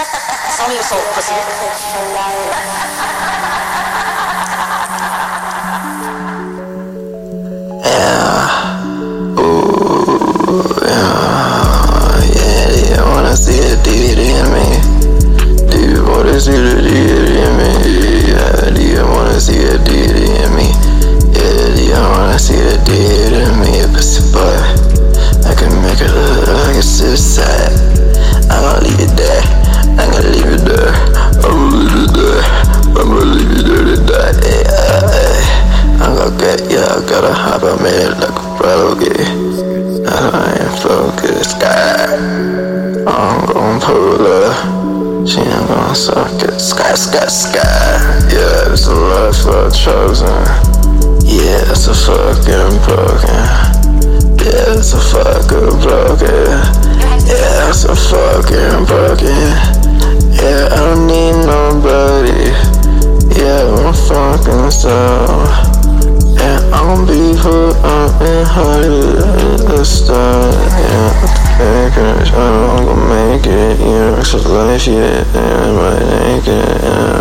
Show me your. Yeah, you wanna see deity in me? Do you wanna see deity in me? Yeah, wanna see deity in me? Yeah, wanna see deity in me? Pussy boy, I can make it look like a suicide. Yeah, I gotta hop on me like a okay? I ain't focused, guy. I'm gon' pull her. She ain't gon' suck it. Sky, sky, sky. Yeah, it's a life for chosen. Yeah, it's a fucking broken. Yeah, it's a fucking broken. Yeah, it's a fucking broken. Yeah, I don't need nobody. Yeah, I'm fucking so. Higher stuff. Yeah, I'm gonna make it. You know, life, yeah. Gonna make it. Yeah.